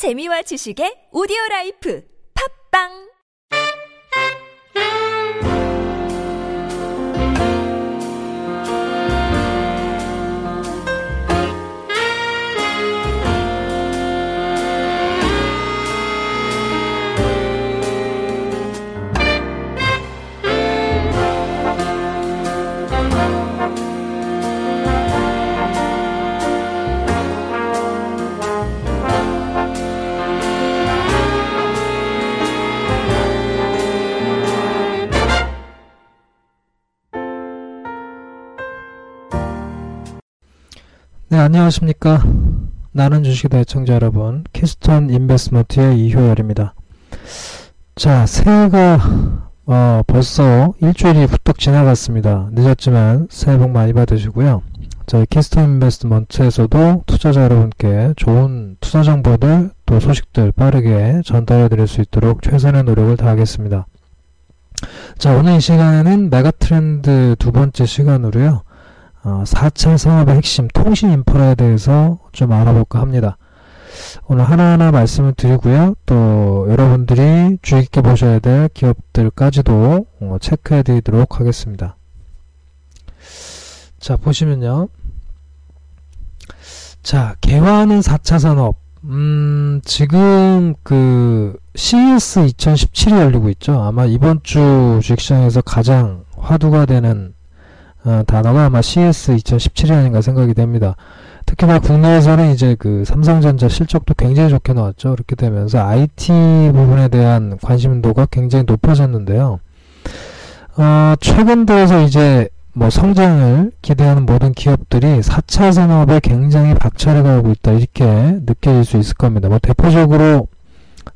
재미와 지식의 오디오 라이프. 팝빵 안녕하십니까. 나는 주식이다 애청자 여러분, Keystone Investment의 이효열입니다. 자, 새해가 어, 벌써 일주일이 후딱 지나갔습니다. 늦었지만 새해 복 많이 받으시고요. 저희 Keystone Investment에서도 투자자 여러분께 좋은 투자 정보들 또 소식들 빠르게 전달해 드릴 수 있도록 최선의 노력을 다하겠습니다. 자, 오늘 이 시간에는 mega trend 두 번째 시간으로요. 어, 4차 산업의 핵심 통신 인프라에 대해서 좀 알아볼까 합니다. 오늘 하나하나 말씀을 드리고요. 또 여러분들이 주의 깊게 보셔야 될 기업들까지도 어, 체크해 드리도록 하겠습니다. 자, 보시면요. 자, 개화하는 4차 산업. 음, 지금 그 CES 2017이 열리고 있죠. 아마 이번 주 주식시장에서 가장 화두가 되는 어, 단어가 아마 CS 2017이 아닌가 생각이 됩니다. 특히나 국내에서는 이제 그 삼성전자 실적도 굉장히 좋게 나왔죠. 그렇게 되면서 IT 부분에 대한 관심도가 굉장히 높아졌는데요. 어, 최근 들어서 이제 뭐 성장을 기대하는 모든 기업들이 4차 산업에 굉장히 박차를 가하고 있다. 이렇게 느껴질 수 있을 겁니다. 뭐 대표적으로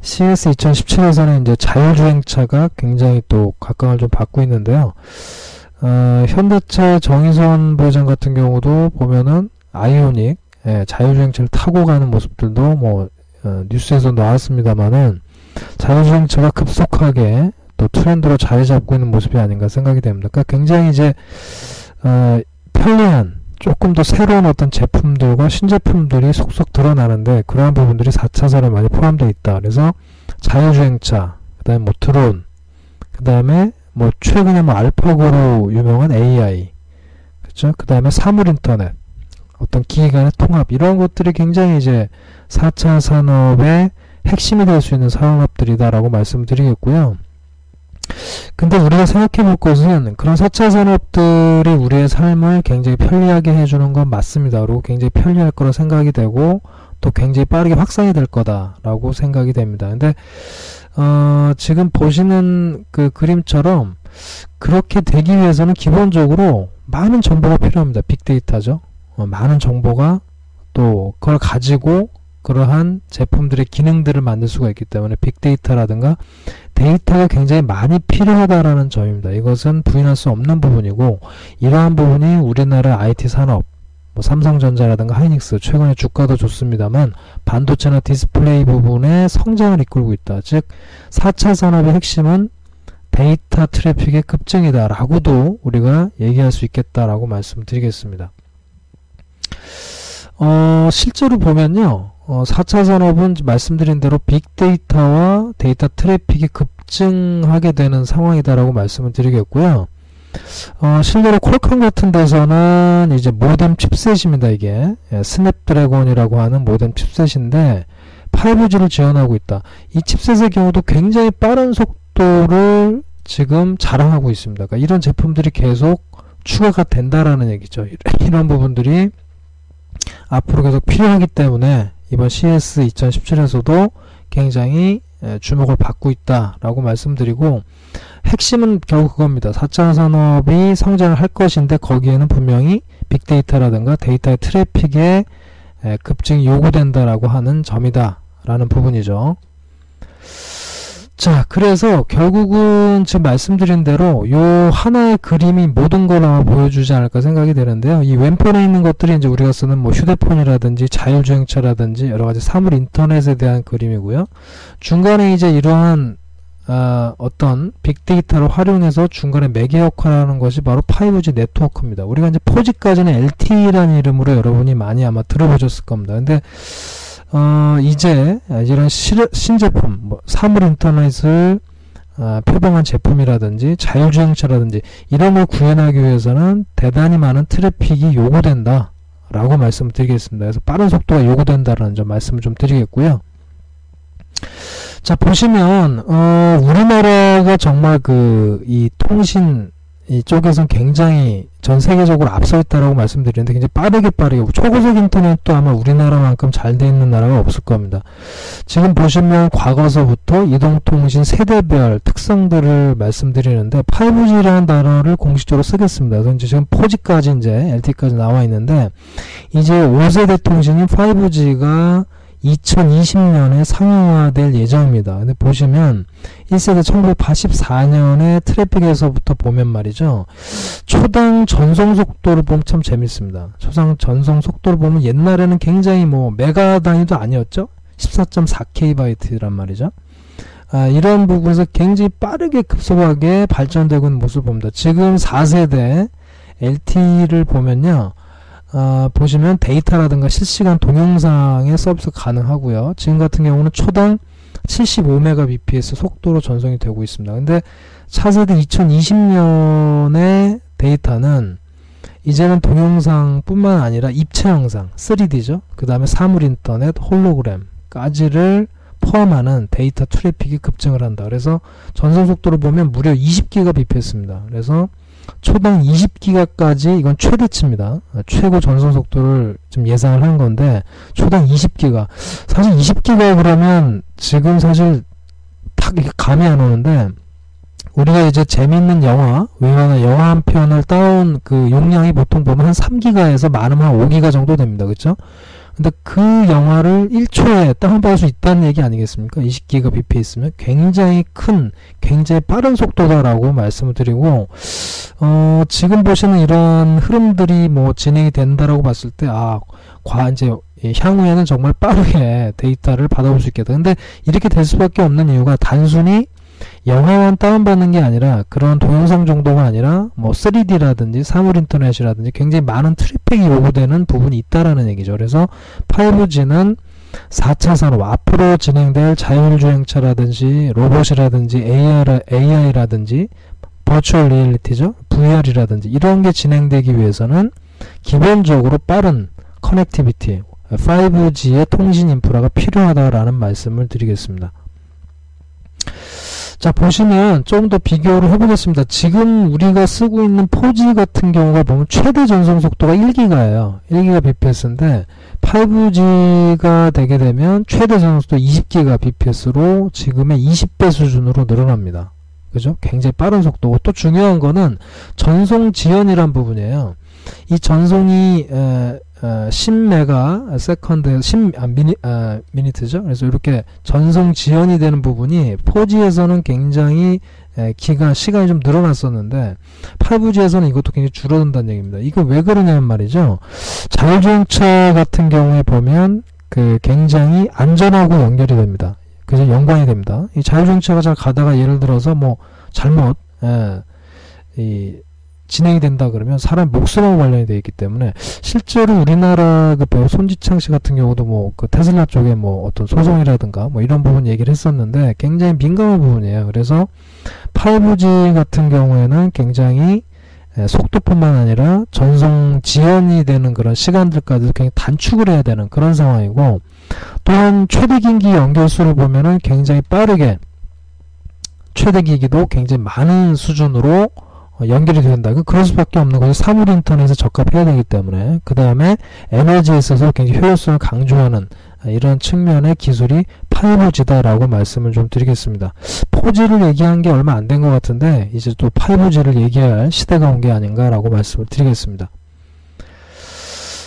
CS 2017에서는 이제 자율주행차가 굉장히 또 각광을 좀 받고 있는데요. 어, 현대차 정의선 보장 같은 경우도 보면은 아이오닉 예, 자율주행차를 타고 가는 모습들도 뭐 어, 뉴스에서 나왔습니다만은 자율주행차가 급속하게 또 트렌드로 자리 잡고 있는 모습이 아닌가 생각이 됩니다. 그러니까 굉장히 이제 어, 편리한 조금 더 새로운 어떤 제품들과 신제품들이 속속 드러나는데 그러한 부분들이 4차선에 많이 포함되어 있다. 그래서 자율주행차, 그 다음에 뭐 드론, 그 다음에 뭐 최근에 뭐 알파고로 유명한 AI, 그렇죠? 그 다음에 사물 인터넷, 어떤 기기 간의 통합 이런 것들이 굉장히 이제 4차 산업의 핵심이 될 수 있는 산업들이다라고 말씀드리겠고요. 근데 우리가 생각해 볼 것은 그런 4차 산업들이 우리의 삶을 굉장히 편리하게 해주는 건 맞습니다. 그리고 굉장히 편리할 거라 생각이 되고 또 굉장히 빠르게 확산이 될 거다라고 생각이 됩니다. 근데 어, 지금 보시는 그 그림처럼 그렇게 되기 위해서는 기본적으로 많은 정보가 필요합니다. 빅데이터죠. 어, 많은 정보가 또 그걸 가지고 그러한 제품들의 기능들을 만들 수가 있기 때문에 빅데이터라든가 데이터가 굉장히 많이 필요하다라는 점입니다. 이것은 부인할 수 없는 부분이고 이러한 부분이 우리나라 IT 산업 뭐 삼성전자라든가 하이닉스 최근에 주가도 좋습니다만 반도체나 디스플레이 부분의 성장을 이끌고 있다. 즉 4차 산업의 핵심은 데이터 트래픽의 급증이다 라고도 우리가 얘기할 수 있겠다라고 말씀드리겠습니다. 어, 실제로 보면요. 어, 4차 산업은 말씀드린 대로 빅데이터와 데이터 트래픽이 급증하게 되는 상황이다라고 말씀을 드리겠고요. 어, 실제로 퀄컴 같은 데서는 이제 모뎀 칩셋입니다, 이게. 예, 스냅드래곤이라고 하는 모뎀 칩셋인데 5G를 지원하고 있다. 이 칩셋의 경우도 굉장히 빠른 속도를 지금 자랑하고 있습니다. 그러니까 이런 제품들이 계속 추가가 된다라는 얘기죠. 이런 부분들이 앞으로 계속 필요하기 때문에 이번 CS 2017에서도 굉장히 주목을 받고 있다라고 말씀드리고 핵심은 결국 그겁니다. 4차 산업이 성장을 할 것인데 거기에는 분명히 빅데이터라든가 데이터의 트래픽의 급증이 요구된다라고 하는 점이다라는 부분이죠. 자, 그래서 결국은 지금 말씀드린 대로 요 하나의 그림이 모든 걸 아마 보여주지 않을까 생각이 되는데요. 이 왼편에 있는 것들이 이제 우리가 쓰는 뭐 휴대폰이라든지 자율주행차라든지 여러 가지 사물 인터넷에 대한 그림이고요. 중간에 이제 이러한 어, 어떤 빅데이터를 활용해서 중간에 매개 역할을 하는 것이 바로 5G 네트워크입니다. 우리가 이제 4G까지는 LTE라는 이름으로 여러분이 많이 아마 들어보셨을 겁니다. 근데 어, 이제 이런 시, 신제품, 뭐 사물 인터넷을 어, 표방한 제품이라든지 자율주행차라든지 이런 걸 구현하기 위해서는 대단히 많은 트래픽이 요구된다 라고 말씀드리겠습니다. 그래서 빠른 속도가 요구된다라는 점 말씀을 좀 드리겠고요. 자 보시면 어, 우리나라가 정말 그 이 통신 이쪽에선 굉장히 전 세계적으로 앞서 있다라고 말씀드리는데 굉장히 빠르게 빠르게 초고속 인터넷도 아마 우리나라만큼 잘 돼 있는 나라가 없을 겁니다. 지금 보시면 과거서부터 이동통신 세대별 특성들을 말씀드리는데 5G라는 단어를 공식적으로 쓰겠습니다. 그래서 지금 4G까지 이제 LTE까지 나와 있는데 이제 5세대 통신인 5G가 2020년에 상용화될 예정입니다. 근데 보시면 1세대 1984년에 트래픽에서부터 보면 말이죠. 초당 전송 속도를 보면 참 재밌습니다. 초당 전송 속도를 보면 옛날에는 굉장히 뭐 메가 단위도 아니었죠. 14.4Kb란 말이죠. 아, 이런 부분에서 굉장히 빠르게 급속하게 발전되고 있는 모습을 봅니다. 지금 4세대 LTE를 보면요. 어, 보시면 데이터라든가 실시간 동영상의 서비스 가능하고요. 지금 같은 경우는 초당 75mbps 속도로 전송이 되고 있습니다. 근데 차세대 2020년의 데이터는 이제는 동영상뿐만 아니라 입체 영상 3D죠. 그 다음에 사물 인터넷, 홀로그램까지를 포함하는 데이터 트래픽이 급증을 한다. 그래서 전송 속도를 보면 무려 20GBps입니다. 그래서 초당 20기가까지 이건 최대치입니다. 최고 전송 속도를 좀 예상을 한 건데 초당 20기가 사실 20기가 그러면 지금 사실 딱 감이 안 오는데 우리가 이제 재밌는 영화, 외화나 영화 한 편을 따온 그 용량이 보통 보면 한 3기가에서 많으면 한 5기가 정도 됩니다. 그렇죠? 근데 그 영화를 1초에 다운받을 수 있다는 얘기 아니겠습니까? 20기가 bps면 굉장히 큰, 굉장히 빠른 속도다라고 말씀을 드리고, 어, 지금 보시는 이런 흐름들이 뭐 진행이 된다라고 봤을 때, 아, 과, 이제, 향후에는 정말 빠르게 데이터를 받아볼 수 있겠다. 근데 이렇게 될 수밖에 없는 이유가 단순히 영화만 다운받는 게 아니라 그런 동영상 정도가 아니라 뭐 3D라든지 사물 인터넷이라든지 굉장히 많은 트래픽이 요구되는 부분이 있다라는 얘기죠. 그래서 5G는 4차 산업 앞으로 진행될 자율주행차라든지 로봇이라든지 AR, AI라든지 virtual reality죠. VR이라든지 이런 게 진행되기 위해서는 기본적으로 빠른 connectivity 5G의 통신 인프라가 필요하다라는 말씀을 드리겠습니다. 자 보시면 좀더 비교를 해보겠습니다. 지금 우리가 쓰고 있는 4G 같은 경우가 보면 최대 전송 속도가 1기가예요. 1기가 bps인데 5G가 되게 되면 최대 전송 속도 20기가 bps로 지금의 20배 수준으로 늘어납니다. 그죠? 굉장히 빠른 속도고 또 중요한 거는 전송 지연이란 부분이에요. 이 전송이 에, 어, 10메가 second 10 아, 미니 아, minute죠. 그래서 이렇게 전송 지연이 되는 부분이 4G에서는 굉장히 에, 기간 시간이 좀 늘어났었는데 5G에서는 이것도 굉장히 줄어든다는 얘기입니다. 이거 왜 그러냐면 말이죠. 자율주행차 같은 경우에 보면 그 굉장히 안전하고 연결이 됩니다. 그래서 연관이 됩니다. 이 자율주행차가 잘 가다가 예를 들어서 뭐 잘못 에, 이 진행이 된다 그러면 사람 목숨하고 관련이 되어 있기 때문에 실제로 우리나라 그 배우 손지창 씨 같은 경우도 뭐 그 테슬라 쪽에 뭐 어떤 소송이라든가 뭐 이런 부분 얘기를 했었는데 굉장히 민감한 부분이에요. 그래서 5G 같은 경우에는 굉장히 속도뿐만 아니라 전송 지연이 되는 그런 시간들까지도 굉장히 단축을 해야 되는 그런 상황이고 또한 최대 긴기 연결수를 보면은 굉장히 빠르게 최대 기기도 굉장히 많은 수준으로 어, 연결이 된다. 그럴 수밖에 없는 것이 사물 인터넷에 적합해야 되기 때문에 그 다음에 에너지에 있어서 굉장히 효율성을 강조하는 아, 이런 측면의 기술이 5G다라고 말씀을 좀 드리겠습니다. 4G를 얘기한 게 얼마 안 된 것 같은데 이제 또 5G를 얘기할 시대가 온 게 아닌가라고 말씀을 드리겠습니다.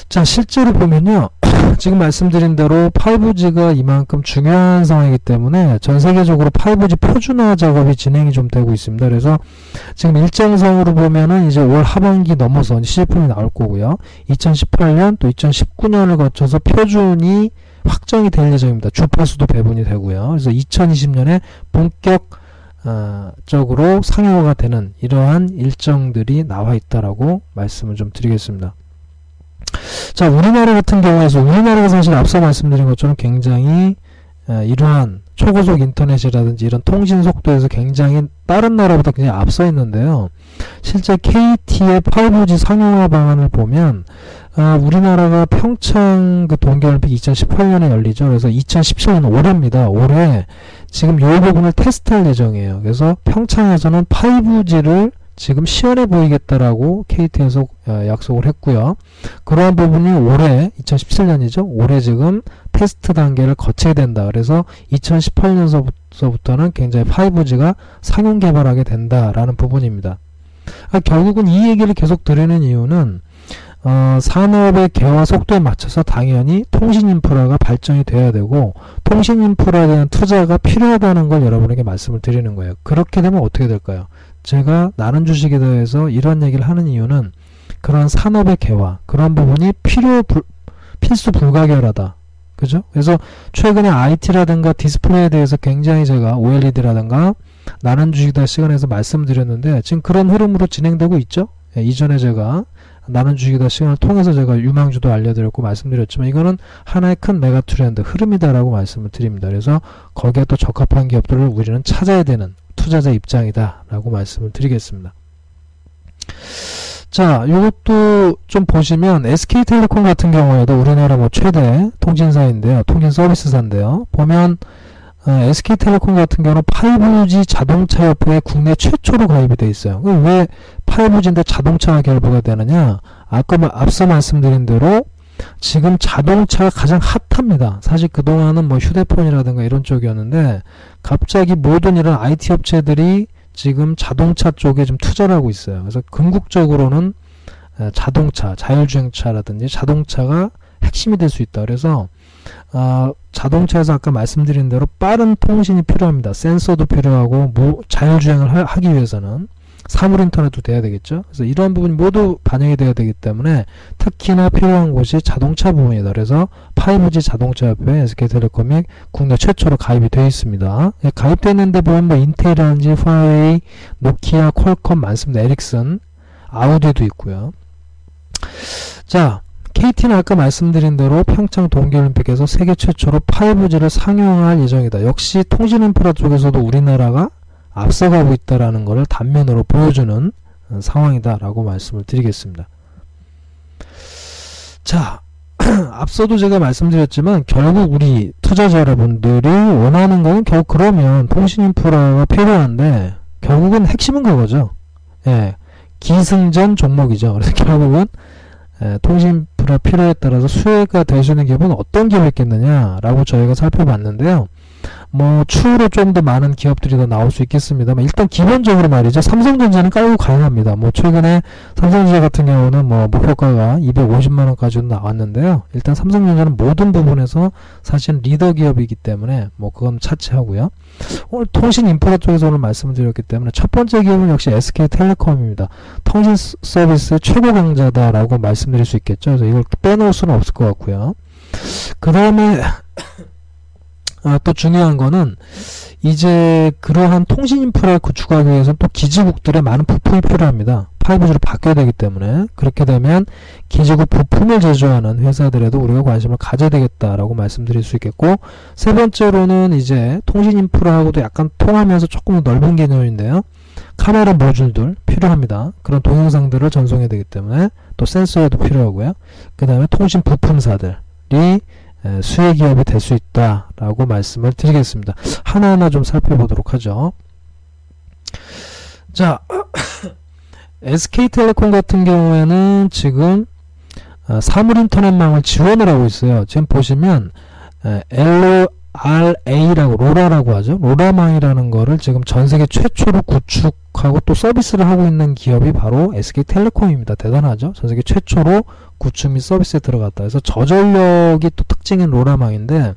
자 실제로 보면요 지금 말씀드린 대로 5G가 이만큼 중요한 상황이기 때문에 전 세계적으로 5G 표준화 작업이 진행이 좀 되고 있습니다. 그래서 지금 일정상으로 보면은 이제 올 하반기 넘어서 시제품이 나올 거고요. 2018년 또 2019년을 거쳐서 표준이 확정이 될 예정입니다. 주파수도 배분이 되고요. 그래서 2020년에 본격 어, 적으로 상용화가 되는 이러한 일정들이 나와 있다라고 말씀을 좀 드리겠습니다. 자, 우리나라 같은 경우에서 우리나라가 사실 앞서 말씀드린 것처럼 굉장히 에, 이러한 초고속 인터넷이라든지 이런 통신 속도에서 굉장히 다른 나라보다 굉장히 앞서 있는데요. 실제 KT의 5G 상용화 방안을 보면 아, 우리나라가 평창 그 동계올림픽 2018년에 열리죠. 그래서 2017년 올해입니다. 올해 지금 요 부분을 테스트할 예정이에요. 그래서 평창에서는 5G를 지금 시연해 보이겠다라고 KT에서 어, 약속을 했고요. 그러한 부분이 올해 2017년이죠. 올해 지금 테스트 단계를 거쳐야 된다. 그래서 2018년서부터는 굉장히 5G가 상용 개발하게 된다라는 부분입니다. 아, 결국은 이 얘기를 계속 드리는 이유는 어, 산업의 개화 속도에 맞춰서 당연히 통신 인프라가 발전이 돼야 되고 통신 인프라에 대한 투자가 필요하다는 걸 여러분에게 말씀을 드리는 거예요. 그렇게 되면 어떻게 될까요? 제가 나는 주식에 대해서 이런 얘기를 하는 이유는 그런 산업의 개화 그런 부분이 필요 불, 필수 불가결하다. 그죠? 그래서 최근에 IT라든가 디스플레이에 대해서 굉장히 제가 OLED라든가 나는 주식이다 시간에서 말씀드렸는데 지금 그런 흐름으로 진행되고 있죠? 예, 이전에 제가 나는 주식이다 시간을 통해서 제가 유망주도 알려드렸고 말씀드렸지만 이거는 하나의 큰 메가 트렌드 흐름이다라고 말씀을 드립니다. 그래서 거기에 또 적합한 기업들을 우리는 찾아야 되는 투자자 입장이다 라고 말씀을 드리겠습니다. 자, 이것도 좀 보시면 SK텔레콤 같은 경우에도 우리나라 뭐 최대 통신사인데요. 통신 서비스사인데요. 보면 어, SK텔레콤 같은 경우는 5G 자동차 협회에 국내 최초로 가입이 돼 있어요. 왜 5G인데 자동차가 결부가 되느냐? 아까 앞서 말씀드린 대로 지금 자동차가 가장 핫합니다. 사실 그동안은 뭐 휴대폰이라든가 이런 쪽이었는데 갑자기 모든 이런 IT 업체들이 지금 자동차 쪽에 좀 투자를 하고 있어요. 그래서 궁극적으로는 자동차, 자율주행차라든지 자동차가 핵심이 될 수 있다. 그래서 어, 자동차에서 아까 말씀드린 대로 빠른 통신이 필요합니다. 센서도 필요하고 뭐 자율주행을 하, 하기 위해서는 사물 인터넷도 돼야 되겠죠. 그래서 이러한 부분이 모두 반영이 돼야 되기 때문에 특히나 필요한 곳이 자동차 부분이다. 그래서 5G 자동차 협회 SK텔레콤이 국내 최초로 가입이 되어 있습니다. 예, 가입되어 있는데 보면 뭐 인텔이라든지 화웨이, 노키아, 퀄컴 많습니다. 에릭슨, 아우디도 있고요. 자, KT는 아까 말씀드린 대로 평창 동계올림픽에서 세계 최초로 5G를 상용할 예정이다. 역시 통신 인프라 쪽에서도 우리나라가 앞서가고 있다라는 것을 단면으로 보여주는 어, 상황이다라고 말씀을 드리겠습니다. 자, 앞서도 제가 말씀드렸지만 결국 우리 투자자 여러분들이 원하는 것은 결국 그러면 통신 인프라가 필요한데 결국은 핵심은 그거죠. 예, 기승전 종목이죠. 그래서 결국은 예, 통신 인프라 필요에 따라서 수혜가 될 수 있는 기업은 어떤 기업이 있겠느냐라고 저희가 살펴봤는데요. 뭐 추후로 좀 더 많은 기업들이 더 나올 수 있겠습니다만 일단 기본적으로 말이죠. 삼성전자는 깔고 가능합니다. 뭐 최근에 삼성전자 같은 경우는 뭐 목표가가 250만원까지도 나왔는데요. 일단 삼성전자는 모든 부분에서 사실 리더 기업이기 때문에 뭐 그건 차치하고요. 오늘 통신 인프라 쪽에서 오늘 말씀을 드렸기 때문에 첫 번째 기업은 역시 SK텔레콤입니다. 통신 서비스 최고 강자다라고 말씀드릴 수 있겠죠. 그래서 이걸 빼놓을 수는 없을 것 같고요. 그 다음에 아, 또 중요한 거는 이제 그러한 통신 인프라를 구축하기 위해서 또 기지국들의 많은 부품이 필요합니다. 5G로 바뀌어야 되기 때문에 그렇게 되면 기지국 부품을 제조하는 회사들에도 우리가 관심을 가져야 되겠다라고 말씀드릴 수 있겠고 세 번째로는 이제 통신 인프라하고도 약간 통하면서 조금 넓은 개념인데요. 카메라 모듈들 필요합니다. 그런 동영상들을 전송해야 되기 때문에 또 센서에도 필요하고요. 그 다음에 통신 부품사들이 수혜 기업이 될 수 있다라고 말씀을 드리겠습니다. 하나하나 좀 살펴보도록 하죠. 자, SK텔레콤 같은 경우에는 지금 어, 사물인터넷망을 지원을 하고 있어요. 지금 보시면 LORA라고 로라라고 하죠. 로라망이라는 거를 지금 전 세계 최초로 구축하고 또 서비스를 하고 있는 기업이 바로 SK텔레콤입니다. 대단하죠. 전 세계 최초로 구축 및 서비스에 들어갔다. 그래서 저전력이 또 특징인 로라망인데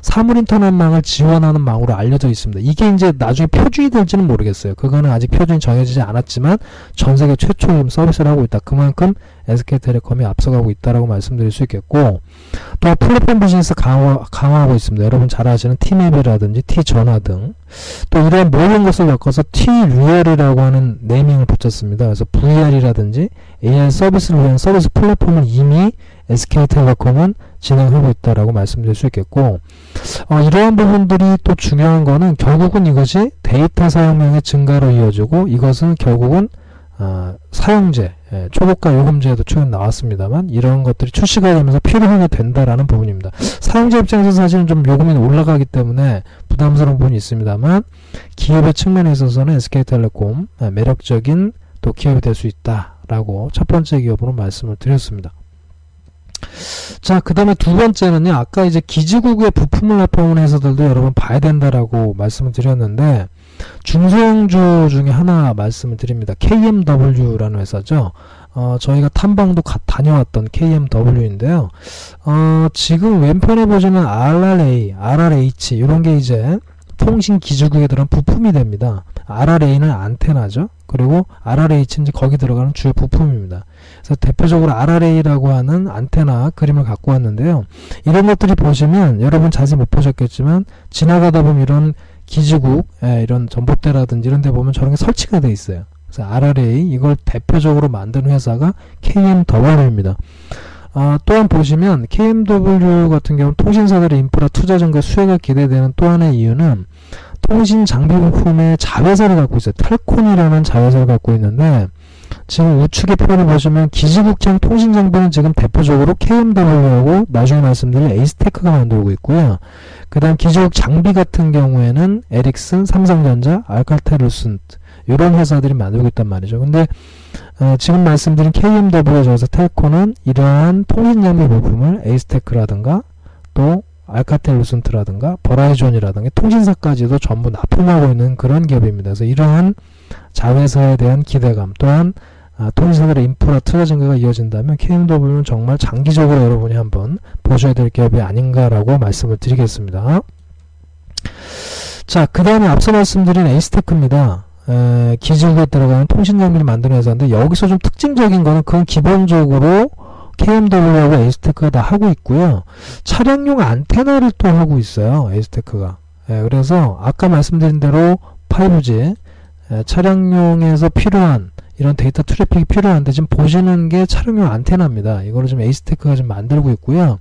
사물 인터넷망을 지원하는 망으로 알려져 있습니다. 이게 이제 나중에 표준이 될지는 모르겠어요. 그거는 아직 표준이 정해지지 않았지만 전 세계 최초 서비스를 하고 있다. 그만큼 SK텔레콤이 앞서가고 있다라고 말씀드릴 수 있겠고 또 플랫폼 비즈니스 강화, 강화하고 있습니다. 여러분 잘 아시는 티맵이라든지 티전화 등 또 이런 모든 것을 엮어서 T real이라고 하는 naming을 붙였습니다. 그래서 VR이라든지 AI 서비스를 위한 서비스 플랫폼을 이미 SK텔레콤은 진행하고 있다라고 말씀드릴 수 있겠고 어, 이러한 부분들이 또 중요한 거는 결국은 이것이 데이터 사용량의 증가로 이어지고 이것은 결국은 어, 사용제, 예, 초고가 요금제에도 최근 나왔습니다만 이런 것들이 출시가 되면서 필요하게 된다라는 부분입니다. 사용자 입장에서 사실은 좀 요금이 올라가기 때문에 부담스러운 부분이 있습니다만 기업의 측면에 있어서는 SK텔레콤 예, 매력적인 또 기업이 될 수 있다라고 첫 번째 기업으로 말씀을 드렸습니다. 자, 그 다음에 두 번째는요, 아까 이제 기지국의 부품을 납품하는 회사들도 여러분 봐야 된다라고 말씀을 드렸는데, 중소형주 중에 하나 말씀을 드립니다. KMW라는 회사죠. 어, 저희가 탐방도 가, 다녀왔던 KMW인데요. 어, 지금 왼편에 보시는 RRA, RRH, 이런 게 이제 통신 기지국에 들어간 부품이 됩니다. RRA는 안테나죠. 그리고 RRH는 거기 들어가는 주요 부품입니다. 그래서 대표적으로 RRA라고 하는 안테나 그림을 갖고 왔는데요. 이런 것들이 보시면 여러분 자세히 못 보셨겠지만 지나가다 보면 이런 기지국, 예, 이런 전봇대라든지 이런 데 보면 저런 게 설치가 돼 있어요. 그래서 RRA 이걸 대표적으로 만든 회사가 KMW입니다. 아, 또한 보시면 KMW 같은 경우는 통신사들의 인프라 투자 증가 수혜가 기대되는 또 하나의 이유는 통신 장비 부품의 자회사를 갖고 있어요. 텔콘이라는 자회사를 갖고 있는데 지금 우측의 표를 보시면 기지국장 통신 장비는 지금 대표적으로 KMW하고 나중에 말씀드릴 에이스테크가 만들고 있고요. 그 다음 기지국 장비 같은 경우에는 에릭슨, 삼성전자, 알카텔루슨트 이런 회사들이 만들고 있단 말이죠. 근데 어, 지금 말씀드린 KMW에 저서 텔코는 이러한 통신 장비 부품을 에이스테크라든가 또 알카텔 루슨트라든가 버라이존이라든가 통신사까지도 전부 납품하고 있는 그런 기업입니다. 그래서 이러한 자회사에 대한 기대감 또한 아, 통신사들의 인프라 투자 증가가 이어진다면 KMW는 정말 장기적으로 여러분이 한번 보셔야 될 기업이 아닌가라고 말씀을 드리겠습니다. 자, 그 다음에 앞서 말씀드린 에이스테크입니다. 에, 기지국에 들어가는 통신 장비를 만드는 회사인데 여기서 좀 특징적인 거는 그건 기본적으로 KMW하고 에이스테크가 다 하고 있고요. 차량용 안테나를 또 하고 있어요. 에이스테크가. 예, 그래서 아까 말씀드린 대로 5G 예, 차량용에서 필요한 이런 데이터 트래픽이 필요한데 지금 보시는 게 차량용 안테나입니다. 이거를 지금 에이스테크가 지금 만들고 있고요.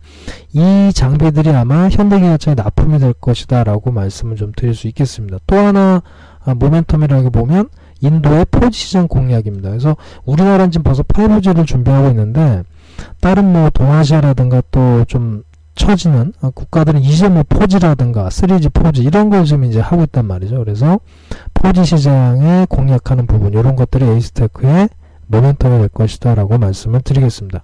이 장비들이 아마 현대기아차에 납품이 될 것이다 라고 말씀을 좀 드릴 수 있겠습니다. 또 하나 아, 모멘텀이라고 보면 인도의 4G 시장 공략입니다. 그래서 우리나라는 지금 벌써 5G를 준비하고 있는데 다른 뭐 동아시아라든가 또 좀 처지는 어, 국가들은 이제 뭐 4G라든가 3G, 4G 이런 걸 지금 이제 하고 있단 말이죠. 그래서 4G 시장에 공략하는 부분 이런 것들이 에이스테크의 모멘텀이 될 것이다 라고 말씀을 드리겠습니다.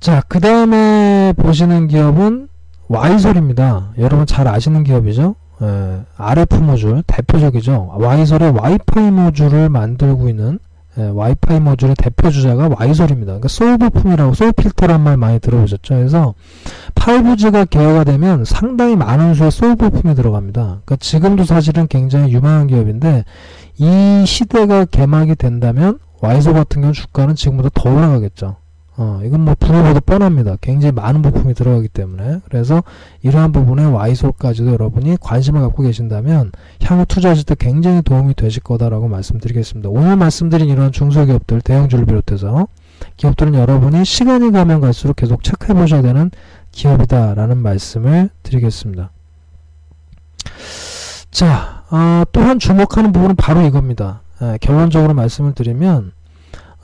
자, 그 다음에 보시는 기업은 와이솔입니다. 여러분 잘 아시는 기업이죠. 예, RF 모듈 대표적이죠. 와이솔의 와이파이 모듈을 만들고 있는 예, 와이파이 모듈의 대표 주자가 와이솔입니다. 그러니까 소울 부품이라고 소울 필터란 말 많이 들어보셨죠? 그래서 5G가 개화가 되면 상당히 많은 수의 SAW 부품이 들어갑니다. 그러니까 지금도 사실은 굉장히 유망한 기업인데 이 시대가 개막이 된다면 와이솔 같은 경우 주가는 지금보다 더 올라가겠죠. 어, 이건 뭐 부어봐도 뻔합니다. 굉장히 많은 부품이 들어가기 때문에. 그래서 이러한 부분에 와이솔까지도 여러분이 관심을 갖고 계신다면 향후 투자하실 때 굉장히 도움이 되실 거다라고 말씀드리겠습니다. 오늘 말씀드린 이러한 중소기업들, 대형주를 비롯해서 기업들은 여러분이 시간이 가면 갈수록 계속 체크해 보셔야 되는 기업이다라는 말씀을 드리겠습니다. 자, 어, 또한 주목하는 부분은 바로 이겁니다. 에, 결론적으로 말씀을 드리면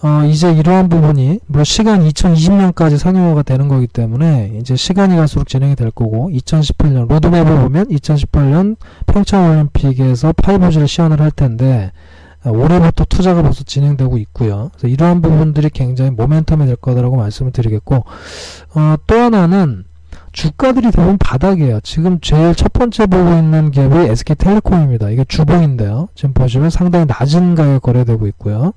어, 이제 이러한 부분이 뭐 시간 2020년까지 상용화가 되는 거기 때문에 이제 시간이 갈수록 진행이 될 거고 2018년 로드맵을 보면 2018년 평창 올림픽에서 5G를 시연을 할 텐데 어, 올해부터 투자가 벌써 진행되고 있고요. 그래서 이러한 부분들이 굉장히 모멘텀이 될 거다라고 말씀을 드리겠고 어, 또 하나는 주가들이 대부분 바닥이에요. 지금 제일 첫 번째 보고 있는 기업이 SK텔레콤입니다. 이게 주봉인데요. 지금 보시면 상당히 낮은 가격 거래되고 있고요.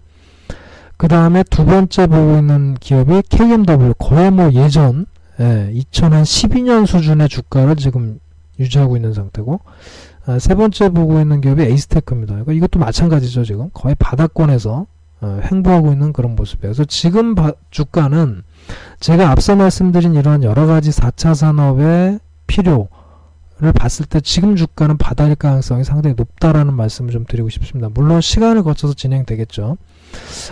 그 다음에 두 번째 보고 있는 기업이 KMW 거의 뭐 예전 예, 2012년 수준의 주가를 지금 유지하고 있는 상태고 아, 세 번째 보고 있는 기업이 에이스테크입니다. 그러니까 이것도 마찬가지죠 지금 거의 바닥권에서 어, 횡보하고 있는 그런 모습이에요. 그래서 지금 바, 주가는 제가 앞서 말씀드린 이러한 여러 가지 4차 산업의 필요 봤을 때 지금 주가는 바닥일 가능성이 상당히 높다라는 말씀을 좀 드리고 싶습니다. 물론 시간을 거쳐서 진행되겠죠.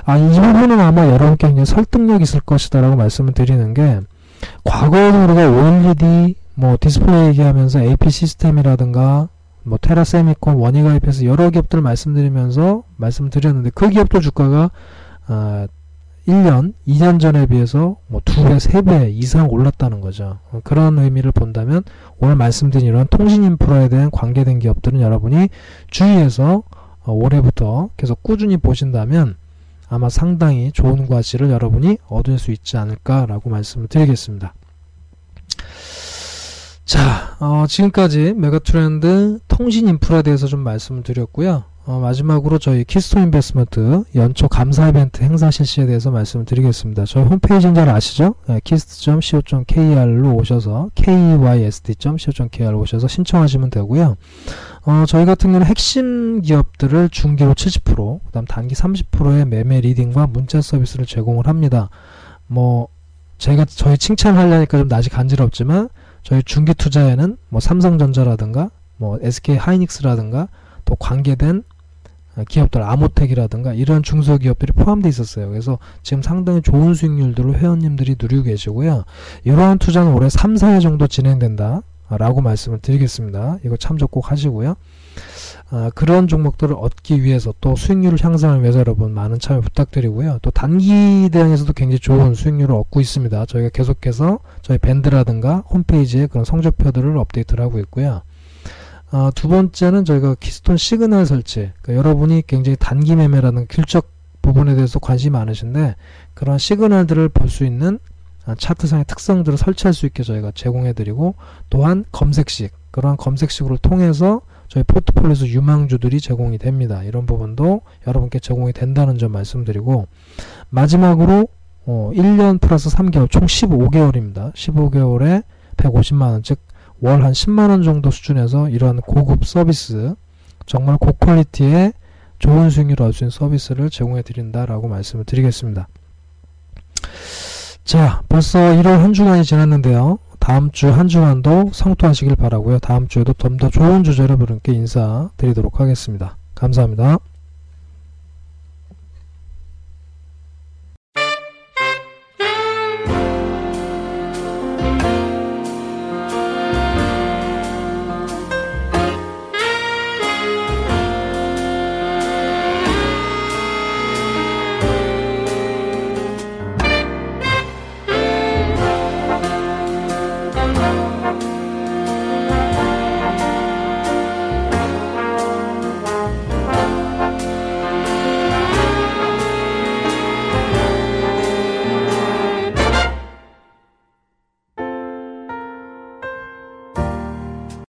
아, 이 부분은 아마 여러분께 굉장히 설득력 있을 것이다라고 말씀을 드리는 게 과거에도 우리가 OLED 뭐 디스플레이 얘기하면서 AP 시스템이라든가 뭐 테라 세미콘 원익 IPS 여러 기업들 말씀드리면서 말씀드렸는데 그 기업들 주가가 아, 1년, 2년 전에 비해서 뭐 2배, 3배 이상 올랐다는 거죠. 어, 그런 의미를 본다면 오늘 말씀드린 이런 통신 인프라에 대한 관계된 기업들은 여러분이 주위에서 어, 올해부터 계속 꾸준히 보신다면 아마 상당히 좋은 과실을 여러분이 얻을 수 있지 않을까라고 말씀을 드리겠습니다. 자, 어, 지금까지 메가트렌드 통신 인프라에 대해서 좀 말씀을 드렸고요. 어, 마지막으로 저희 키스톤 인베스먼트 연초 감사 이벤트 행사 실시에 대해서 말씀을 드리겠습니다. 저희 홈페이지인 잘 아시죠? 네, 키스트.co.kr로 오셔서 kysd.co.kr로 오셔서 신청하시면 되고요. 어, 저희 같은 경우는 핵심 기업들을 중기로 70%, 그 다음 단기 30%의 매매 리딩과 문자 서비스를 제공을 합니다. 뭐, 제가 저희 칭찬하려니까 좀 아직 간지럽지만, 저희 중기 투자에는 뭐 삼성전자라든가, 뭐 SK 하이닉스라든가, 또 관계된 기업들 아모텍이라든가 이런 중소기업들이 포함되어 있었어요. 그래서 지금 상당히 좋은 수익률들을 회원님들이 누리고 계시고요. 이러한 투자는 올해 3, 4회 정도 진행된다. 라고 말씀을 드리겠습니다. 이거 참조 꼭 하시고요. 아, 그런 종목들을 얻기 위해서 또 수익률을 향상하기 위해서 여러분 많은 참여 부탁드리고요. 또 단기 대응에서도 굉장히 좋은 수익률을 얻고 있습니다. 저희가 계속해서 저희 밴드라든가 홈페이지에 그런 성적표들을 업데이트를 하고 있고요. 어, 두 번째는 저희가 키스톤 시그널 설치. 그러니까 여러분이 굉장히 단기 매매라는 기술적 부분에 대해서 관심이 많으신데 그런 시그널들을 볼 수 있는 아, 차트상의 특성들을 설치할 수 있게 저희가 제공해드리고 또한 검색식 그러한 검색식을 통해서 저희 포트폴리오에서 유망주들이 제공이 됩니다. 이런 부분도 여러분께 제공이 된다는 점 말씀드리고 마지막으로 어, 1년 플러스 3개월 총 15개월입니다. 15개월에 150만원 즉 월 한 10만원 정도 수준에서 이러한 고급 서비스 정말 고퀄리티의 좋은 수익률을 얻을 수 있는 서비스를 제공해 드린다라고 말씀을 드리겠습니다. 자, 벌써 1월 한 주간이 지났는데요. 다음 주 한 주간도 성토하시길 바라고요. 다음 주에도 좀 더 좋은 주제로 여러분께 인사드리도록 하겠습니다. 감사합니다.